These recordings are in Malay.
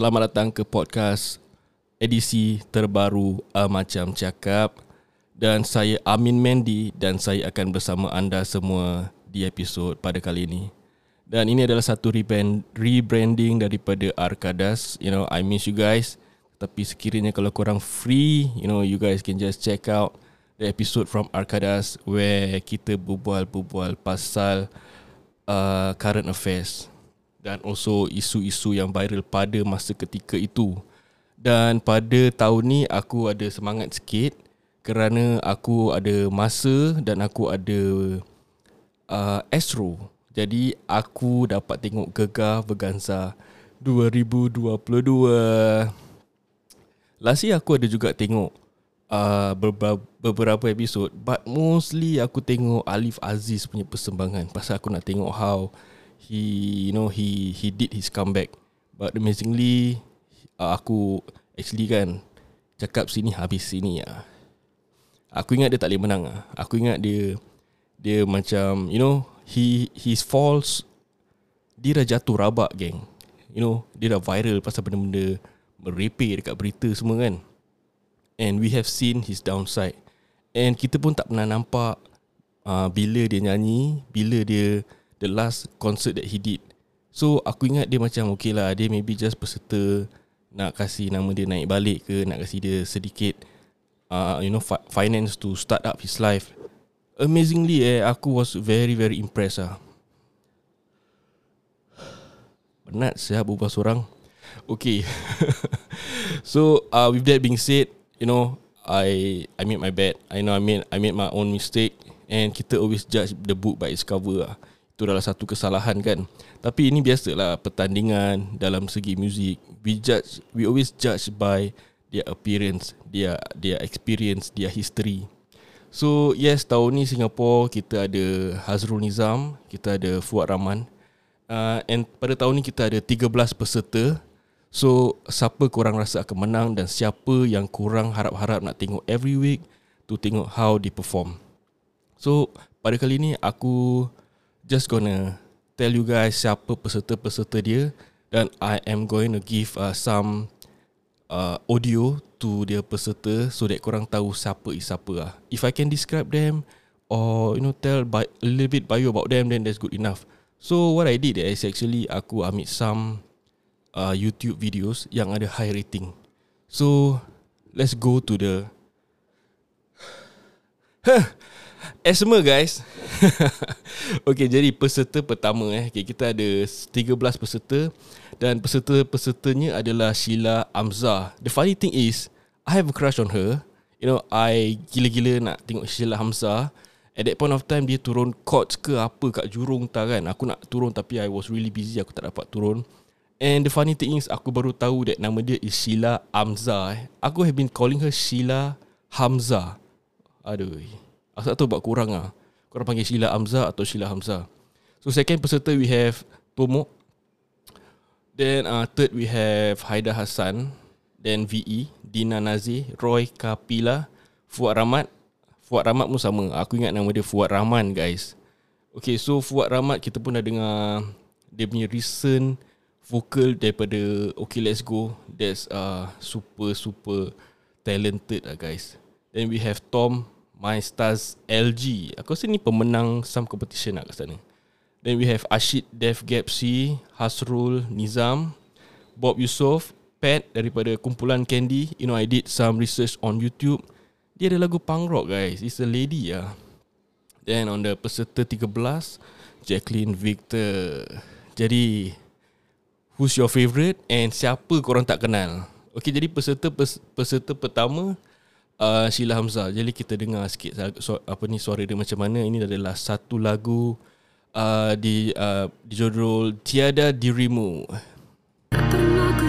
Selamat datang ke podcast edisi terbaru A Macam Cakap. Dan saya Amin Mendy dan saya akan bersama anda semua di episod pada kali ini. Dan ini adalah satu rebrand, rebranding daripada Arkadas. You know, I miss you guys. Tapi sekiranya kalau korang free You know, you guys can just check out the episode from Arkadas Where kita berbual-bual pasal uh, current affairs dan also isu-isu yang viral pada masa ketika itu. Dan pada tahun ni aku ada semangat sikit kerana aku ada masa dan aku ada uh, Astro. Jadi aku dapat tengok Gegar Verganza 2022. Last year aku ada juga tengok uh, beberapa, beberapa episod but mostly aku tengok Alif Aziz punya persembahan pasal aku nak tengok how he you know he he did his comeback. But amazingly uh, aku actually kan cakap sini habis sini ya aku ingat dia tak boleh menang ah. Aku ingat dia dia macam you know he his falls dia dah jatuh rabak geng. You know dia dah viral pasal benda-benda merepek dekat berita semua kan. And we have seen his downside. And kita pun tak pernah nampak uh, bila dia nyanyi bila dia the last concert that he did. So aku ingat dia macam okay lah Dia maybe just peserta Nak kasih nama dia naik balik ke Nak kasih dia sedikit uh, You know Finance to start up his life. Amazingly eh Aku was very very impressed lah Penat saya berubah seorang Okay. So uh, with that being said You know I I made my bad I know I made I made my own mistake. And kita always judge the book by its cover lah adalah satu kesalahan kan? Tapi ini biasalah pertandingan dalam segi muzik. We judge we always judge by their appearance their their experience their history. So yes tahun ni Singapore kita ada Hazrul Nizam kita ada Fuad Rahman. Uh, and pada tahun ni kita ada 13 peserta. So siapa korang rasa akan menang dan siapa yang kurang harap-harap nak tengok every week to tengok how they perform. So pada kali ni aku just gonna tell you guys siapa peserta-peserta dia dan I am going to give uh, some uh, audio to dia peserta so that korang tahu siapa is siapa lah. If I can describe them or you know tell by, a little bit bio about them then that's good enough. So what I did is actually aku ambil some uh, YouTube videos yang ada high rating. So let's go to the. Asthma guys. Okay jadi peserta pertama eh. Okay, Kita ada 13 peserta. Dan peserta-pesertanya adalah Sheila Hamzah The funny thing is I have a crush on her. You know I gila-gila nak tengok Sheila Hamzah At that point of time Dia turun chords ke apa kat jurung tak kan? Aku nak turun tapi I was really busy. Aku tak dapat turun. And the funny thing is Aku baru tahu that nama dia is Sheila Hamzah eh. Aku have been calling her Sheila Hamzah. Aduh Aku tak tahu buat kurang lah Korang panggil Sheila Hamzah atau Sheila Hamzah. So second peserta we have Tomo Then uh, third we have Haida Hassan. Then VE Dina Nazir Roy Kapila Fuad Rahmat. Fuad Rahmat pun sama. Aku ingat nama dia Fuad Rahman guys. Okay so Fuad Rahmat kita pun dah dengar Dia punya recent vocal daripada Okay Let's Go. That's uh, super super talented lah guys. Then we have Tom My Stars LG Aku rasa ni pemenang Some competition lah kat sana. Then we have Ashid Dev Gapsi Hasrul Nizam Bob Yusof Pat daripada kumpulan Candy. You know I did some research on YouTube. Dia ada lagu punk rock guys. It's a lady lah Then on the peserta 13 Jacqueline Victor. Jadi Who's your favourite And siapa korang tak kenal? Okay jadi peserta peserta pertama uh, Sheila Hamzah. Jadi kita dengar sikit so, apa ni suara dia macam mana. Ini adalah satu lagu uh, di uh, dijudul Tiada Dirimu. Pernah ku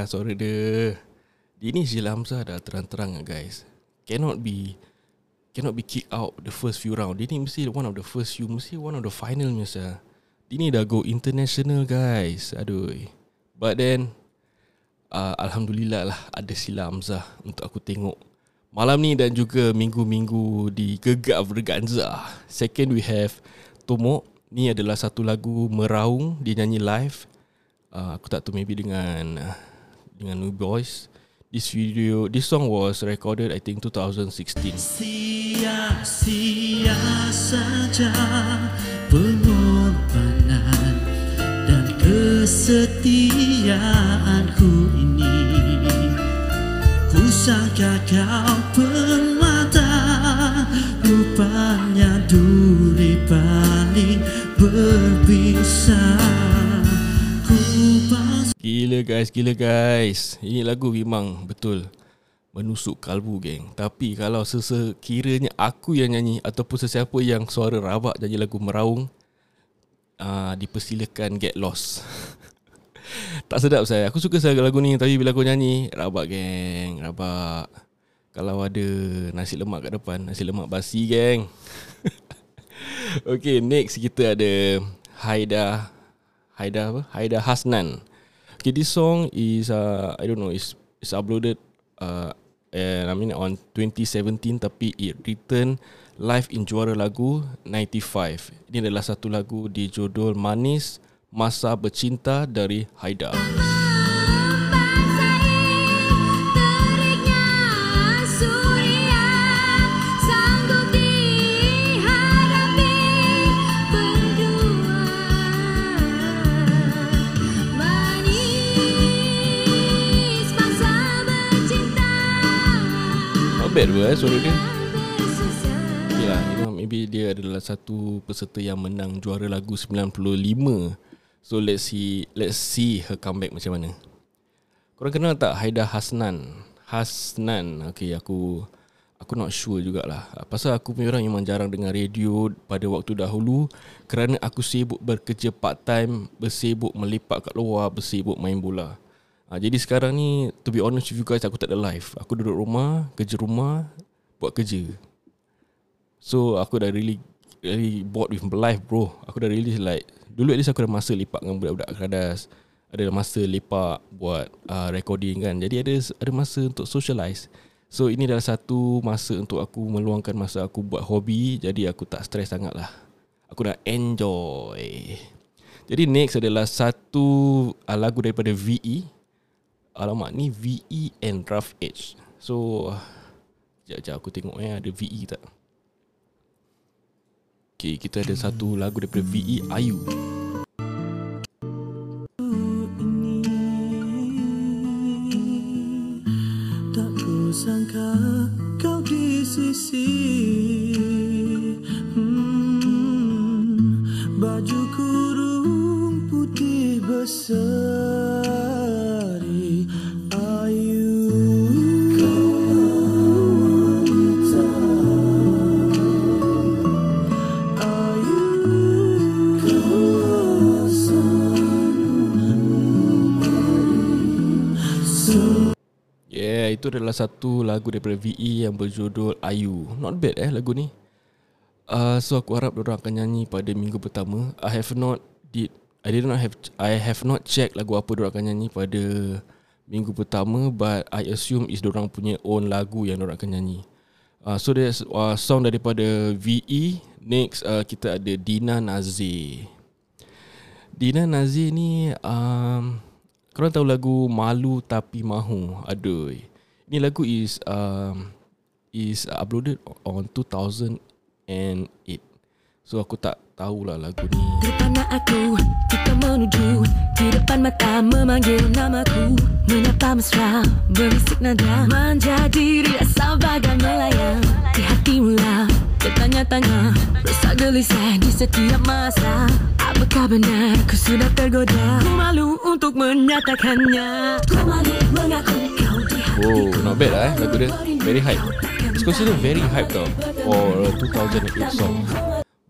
lah suara dia dia ni Sheila Hamzah dah terang-terang guys. Cannot be Cannot be kicked out the first few round. Dia ni mesti one of the first few Mesti one of the final mesti Dia ni dah go international guys. Aduh. But then uh, Alhamdulillah lah Ada Sila Hamzah Untuk aku tengok Malam ni dan juga minggu-minggu di Gegap Verganza Second we have Tomok Ni adalah satu lagu Meraung. Dia nyanyi live. Uh, Aku tak tahu maybe dengan uh, Dengan New Boys This video This song was recorded I think 2016 Sia-sia saja pengorbanan dan kesetiaanku ini. Ku sangka kau permata Rupanya duri paling pas Gila guys, gila guys. Ini lagu memang betul menusuk kalbu geng. Tapi kalau sesekiranya aku yang nyanyi ataupun sesiapa yang suara rabak nyanyi lagu meraung uh, dipersilakan get lost. tak sedap saya. Aku suka saya lagu ni tapi bila aku nyanyi rabak geng, rabak. Kalau ada nasi lemak kat depan, nasi lemak basi geng. okay, next kita ada Haida Haida apa? Haida Hasnan. Okay, this song is uh, I don't know, is is uploaded uh, and I mean on 2017 tapi it written live in juara lagu 95. Ini adalah satu lagu di judul Manis Masa Bercinta dari Haida. Teriknya bad pun eh suara dia. bersisa. Okay lah, you know, maybe dia adalah satu peserta yang menang juara lagu 95. So let's see let's see her comeback macam mana. Korang kenal tak Haida Hasnan? Hasnan. Okay, aku aku not sure jugalah. Pasal aku punya orang memang jarang dengar radio pada waktu dahulu kerana aku sibuk bekerja part time, bersibuk melipat kat luar, bersibuk main bola. Ha, jadi sekarang ni to be honest with you guys aku tak ada live. Aku duduk rumah, kerja rumah, buat kerja. So aku dah really really bored with life bro. Aku dah really like dulu at least aku ada masa lepak dengan budak-budak keradas. Ada masa lepak buat uh, recording kan. Jadi ada ada masa untuk socialize. So ini adalah satu masa untuk aku meluangkan masa aku buat hobi. Jadi aku tak stres sangat lah. Aku nak enjoy. Jadi next adalah satu uh, lagu daripada VE. Alamak ni VE and Rough Edge. So Sekejap-sekejap aku tengok eh ada VE tak. Okay, kita ada satu lagu daripada VE Ayu. Tak kusangka kau di sisi hmm, Baju kurung putih berseri adalah satu lagu daripada VE yang berjudul Ayu. Not bad eh lagu ni. Uh, so aku harap orang akan nyanyi pada minggu pertama. I have not did I did not have I have not check lagu apa orang akan nyanyi pada minggu pertama but I assume is orang punya own lagu yang orang akan nyanyi. Uh, so there's uh, song daripada VE. Next uh, kita ada Dina Nazir. Dina Nazir ni um, Korang tahu lagu Malu Tapi Mahu Aduh Ini lagu is um, Is uploaded on 2008 So aku tak tahulah lagu ni. Terpana aku, kita menuju. Di depan mata memanggil namaku. Menyapa mesra, berisik nada Manja diri bagai melayang Di hati mula, bertanya-tanya. Rasa gelisah di setiap masa. Apakah benar ku sudah tergoda? Ku malu untuk menyatakannya. Ku malu mengaku Oh not bad lah eh lagu dia. Very hype. It's considered very hype tau For a 2008 song.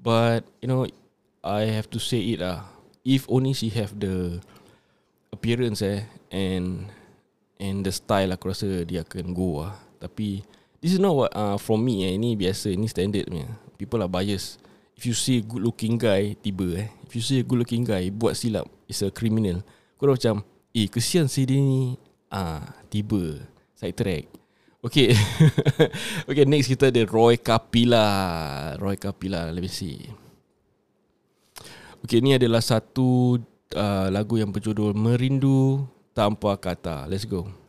But you know I have to say it lah. If only she have the Appearance eh And And the style aku rasa dia akan go lah Tapi This is not what uh, From me eh. Ini biasa Ini standard punya. People are biased. If you see a good looking guy Tiba eh. If you see a good looking guy Buat silap Is a criminal. Kau dah macam Eh kesian sih dia ni. Ah, tiba side track. Okay. okay, next kita ada Roy Kapila. Roy Kapila, let me see. Okay, ni adalah satu uh, lagu yang berjudul Merindu Tanpa Kata. Let's go.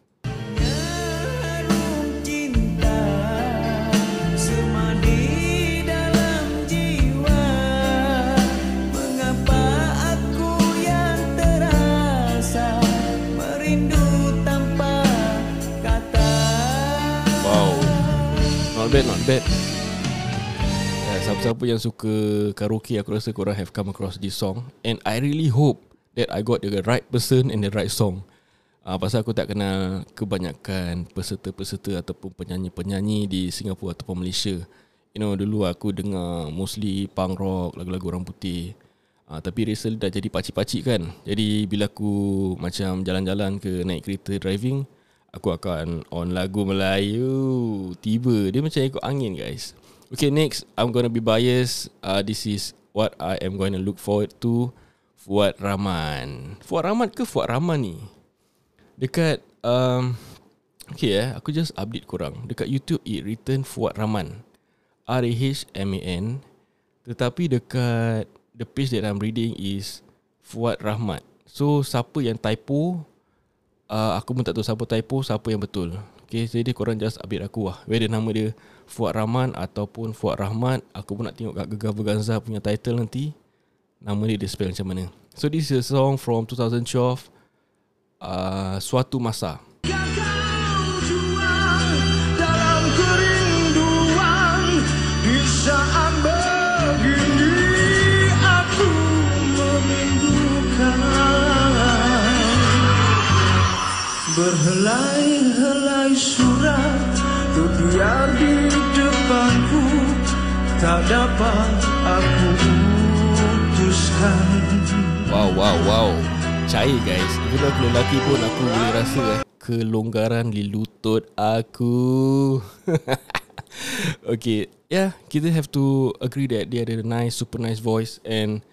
Bad, not bad. Ya, siapa-siapa yang suka karaoke aku rasa korang have come across this song and I really hope that I got the right person and the right song. Uh, pasal aku tak kenal kebanyakan peserta-peserta ataupun penyanyi-penyanyi di Singapura ataupun Malaysia. You know dulu aku dengar mostly punk rock, lagu-lagu orang putih. Uh, tapi recently dah jadi pacik-pacik kan. Jadi bila aku macam jalan-jalan ke naik kereta driving, aku akan on lagu Melayu. Tiba dia macam ikut angin guys. Okay next I'm gonna be biased. Uh, this is what I am going to look forward to. Fuad Rahman. Fuad Rahman ke Fuad Rahman ni? Dekat um, Okay eh Aku just update korang Dekat YouTube It written Fuad Rahman R-A-H-M-A-N Tetapi dekat The page that I'm reading is Fuad Rahmat So siapa yang typo uh, Aku pun tak tahu siapa typo Siapa yang betul. Okay jadi korang just update aku lah. Whether nama dia Fuad Rahman Ataupun Fuad Rahmat Aku pun nak tengok kat Gegar Berganza punya title nanti. Nama dia dia spell macam mana. So this is a song from 2012 uh, Suatu Masa. Dalam berhelai-helai surat terbiar di depanku tak dapat aku putuskan. Wow wow wow. Cair guys. Though aku lelaki pun Aku boleh rasa eh Kelonggaran di lutut aku. Okay Yeah Kita have to agree that Dia ada nice Super nice voice And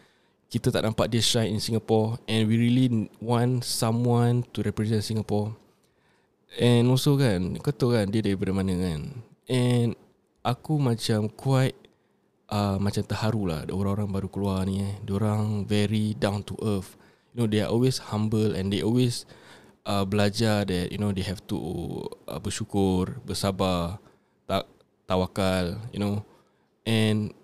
Kita tak nampak dia shine in Singapore And we really want Someone To represent Singapore And also kan Kau tahu kan Dia daripada mana kan. And Aku macam quite uh, Macam terharu lah. Orang-orang baru keluar ni eh. Diorang very down to earth. You know they are always humble And they always uh, Belajar that You know they have to uh, Bersyukur Bersabar tak, Tawakal You know. And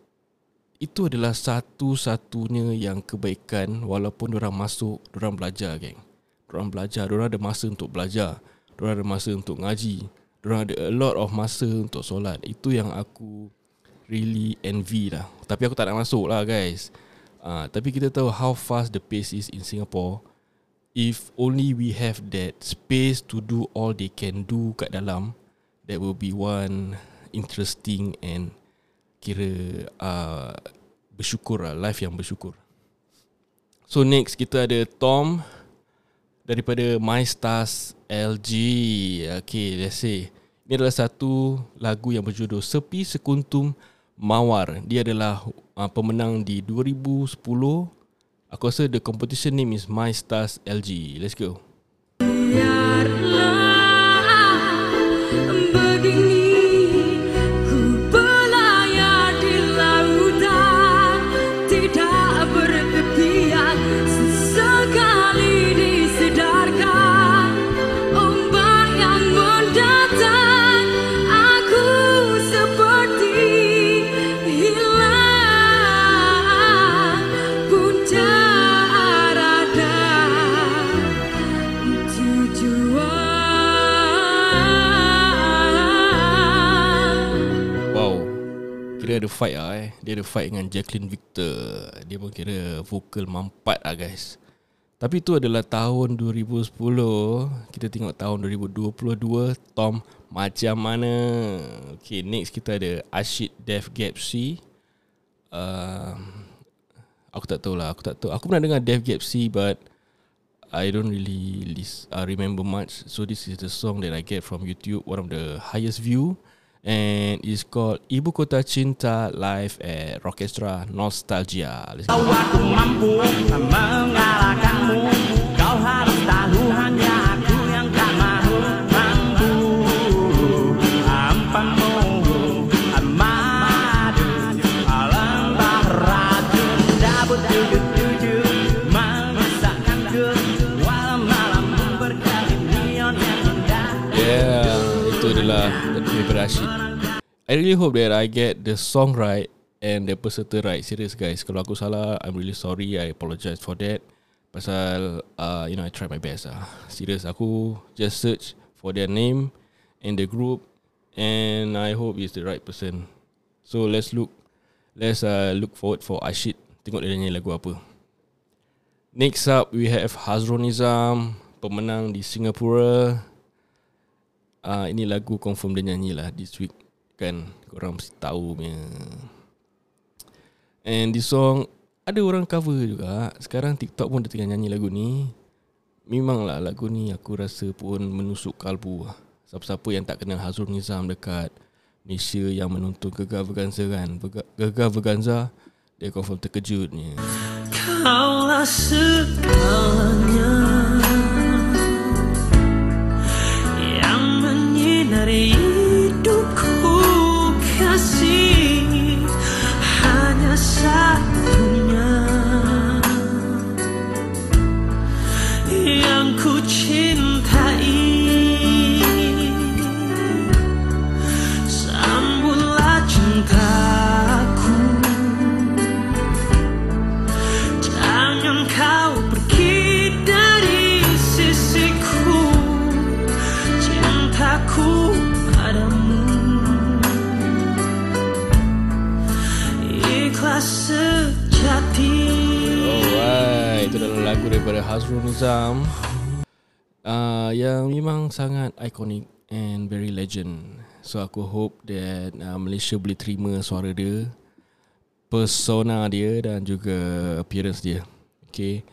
Itu adalah satu-satunya Yang kebaikan Walaupun orang masuk Orang belajar geng. Orang belajar Orang ada masa untuk belajar Orang ada masa untuk ngaji. Orang ada a lot of masa Untuk solat. Itu yang aku Really envy lah. Tapi aku tak nak masuk lah guys. Uh, Tapi kita tahu How fast the pace is in Singapore. If only we have that space To do all they can do kat dalam That will be one Interesting and Kira uh, Bersyukur lah Life yang bersyukur. So next kita ada Tom Daripada My Stars LG Okay let's say Ini adalah satu lagu yang berjudul Sepi Sekuntum Mawar. Dia adalah uh, pemenang di 2010 Aku rasa the competition name is My Stars LG Let's go fight lah eh. Dia ada fight dengan Jacqueline Victor. Dia pun kira vokal mampat lah guys. Tapi itu adalah tahun 2010 Kita tengok tahun 2022 Tom macam mana? Okay next kita ada Ashid Def Gap C. Uh, Aku tak tahu lah Aku tak tahu. Aku pernah dengar Def Gap C But I don't really list, uh, remember much. So this is the song that I get from YouTube One of the highest view And it's called Ibu Kota Cinta Live at Rockestra Nostalgia Let's go. Rashid. I really hope that I get the song right and the peserta right. Serious guys, kalau aku salah, I'm really sorry. I apologize for that. Pasal, uh, you know, I try my best lah. Serious, aku just search for their name in the group and I hope it's the right person. So let's look, let's uh, look forward for Ashid. Tengok dia nyanyi lagu apa. Next up, we have Hazrul Nizam, pemenang di Singapura. Uh, ini lagu confirm dia nyanyi lah this week kan korang mesti tahu punya. And this song ada orang cover juga. Sekarang TikTok pun dia tengah nyanyi lagu ni. Memanglah lagu ni aku rasa pun menusuk kalbu siapa-siapa yang tak kenal Hazrul Nizam dekat Malaysia yang menonton Gegar Verganza kan Gegar Verganza dia confirm terkejut ni Kaulah segalanya Hazrul Nizam uh, yang memang sangat iconic and very legend. So aku hope that uh, Malaysia boleh terima suara dia, persona dia dan juga appearance dia. Okay.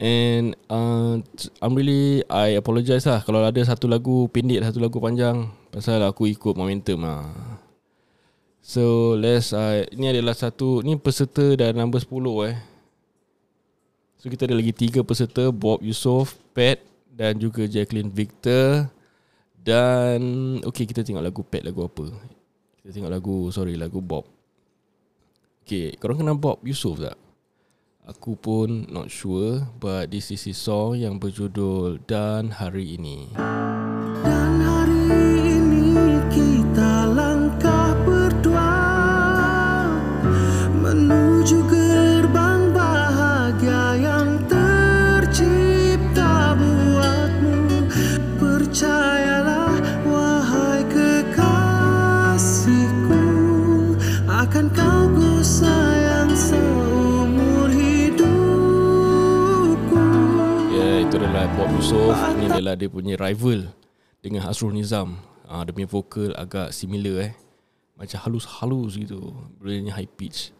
And uh, I'm really I apologize lah kalau ada satu lagu pendek satu lagu panjang pasal aku ikut momentum lah. So let's uh, Ini adalah satu Ni peserta dah nombor 10 eh So kita ada lagi tiga peserta. Bob Yusof Pat Dan juga Jacqueline Victor. Dan Okay kita tengok lagu Pat lagu apa? Kita tengok lagu Sorry lagu Bob. Okay Korang kenal Bob Yusof tak? Aku pun not sure But this is his song yang berjudul Dan Hari Ini. Dan Adalah Bob Yusof. Ini adalah dia punya rival dengan Hasrul Nizam. Ah, dia punya vokal agak similar eh. Macam halus-halus gitu. Nyanyi high pitch.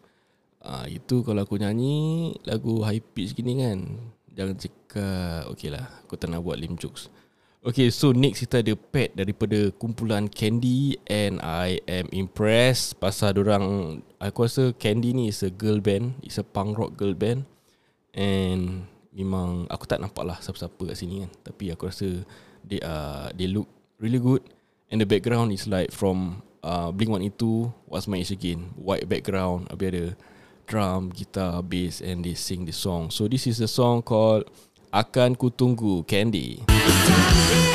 Ah, itu kalau aku nyanyi lagu high pitch gini kan. Jangan cakap, okay lah. Aku tak nak buat lame jokes. Okay, so next kita ada Pat daripada kumpulan Candy and I am impressed pasal orang aku rasa Candy ni is a girl band, is a punk rock girl band and memang aku tak nampak lah siapa-siapa kat sini kan. Tapi aku rasa they are they look really good. And the background is like from uh, Blink-182 What's My Age Again. White background habis ada drum, guitar, bass and they sing the song. So this is the song called Akan Ku Tunggu Candy. Eh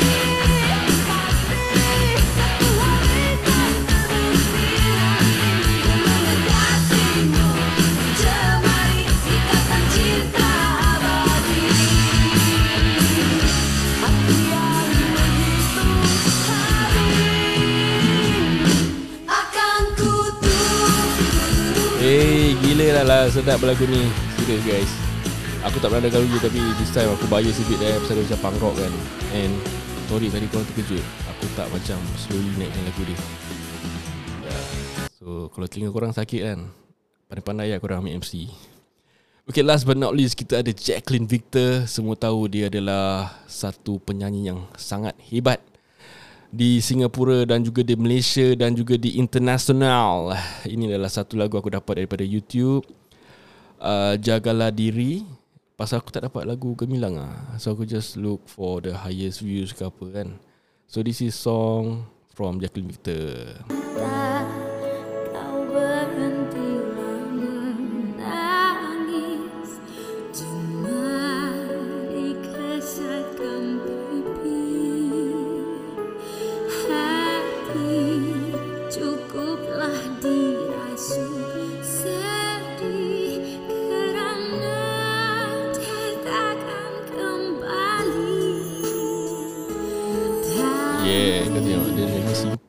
sedap lagu ni Serius guys Aku tak pernah dengar dulu tapi this time aku bias bit eh Pasal dia macam punk rock kan And sorry tadi korang terkejut Aku tak macam slowly naikkan lagu dia yeah. So kalau telinga korang sakit kan Pandai-pandai lah korang ambil MC Okay last but not least Kita ada Jacqueline Victor Semua tahu dia adalah Satu penyanyi yang sangat hebat di Singapura dan juga di Malaysia dan juga di international. Ini adalah satu lagu aku dapat daripada YouTube. Uh, Jagalah diri. Pasal aku tak dapat lagu gemilang ah. So aku just look for the highest views ke apa kan. So this is song from Jacqueline Victor. Kau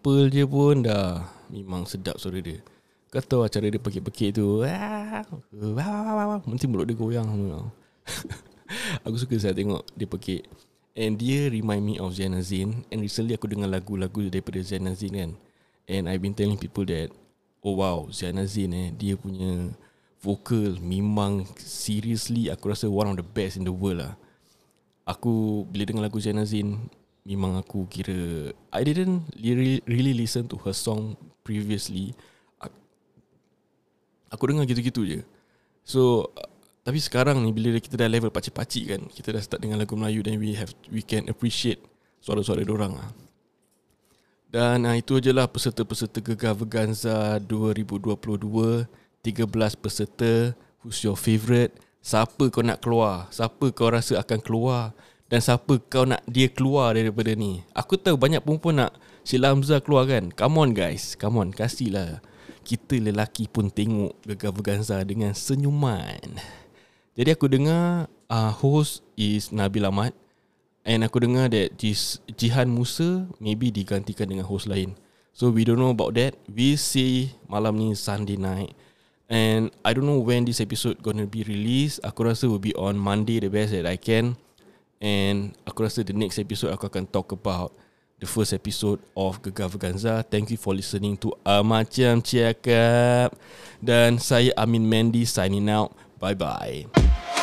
simple je pun dah. Memang sedap suara dia. Kau tahu lah cara dia pekik-pekik tu. Wah, wah, wah, wah, mulut dia goyang. Aku suka saya tengok dia pekik. And dia remind me of Zain. Azin And recently aku dengar lagu-lagu daripada Zain Azin kan. And I've been telling people that Oh wow Zain Azin eh Dia punya Vocal Memang Seriously Aku rasa one of the best in the world lah. Aku Bila dengar lagu Zain Azin Memang aku kira I didn't really, listen to her song Previously. Aku, dengar gitu-gitu je. So Tapi sekarang ni Bila kita dah level pacik-pacik kan Kita dah start dengan lagu Melayu Then we have We can appreciate Suara-suara orang lah. Dan uh, itu je lah peserta-peserta Gegar Veganza 2022 13 peserta. Who's your favourite? Siapa kau nak keluar? Siapa kau rasa akan keluar Dan siapa kau nak dia keluar daripada ni Aku tahu banyak perempuan nak Sheila Hamzah keluar kan Come on guys Come on kasihlah Kita lelaki pun tengok Gegar Veganza dengan senyuman Jadi aku dengar uh, Host is Nabil Ahmad And aku dengar that Jis, Jihan Musa maybe digantikan dengan host lain. So we don't know about that. We see malam ni Sunday night. And I don't know when this episode gonna be released. Aku rasa will be on Monday the best that I can. And aku rasa the next episode aku akan talk about the first episode of Gegar Veganza. Thank you for listening to A Macam Cakap. Dan saya Amin Mandy signing out. Bye-bye.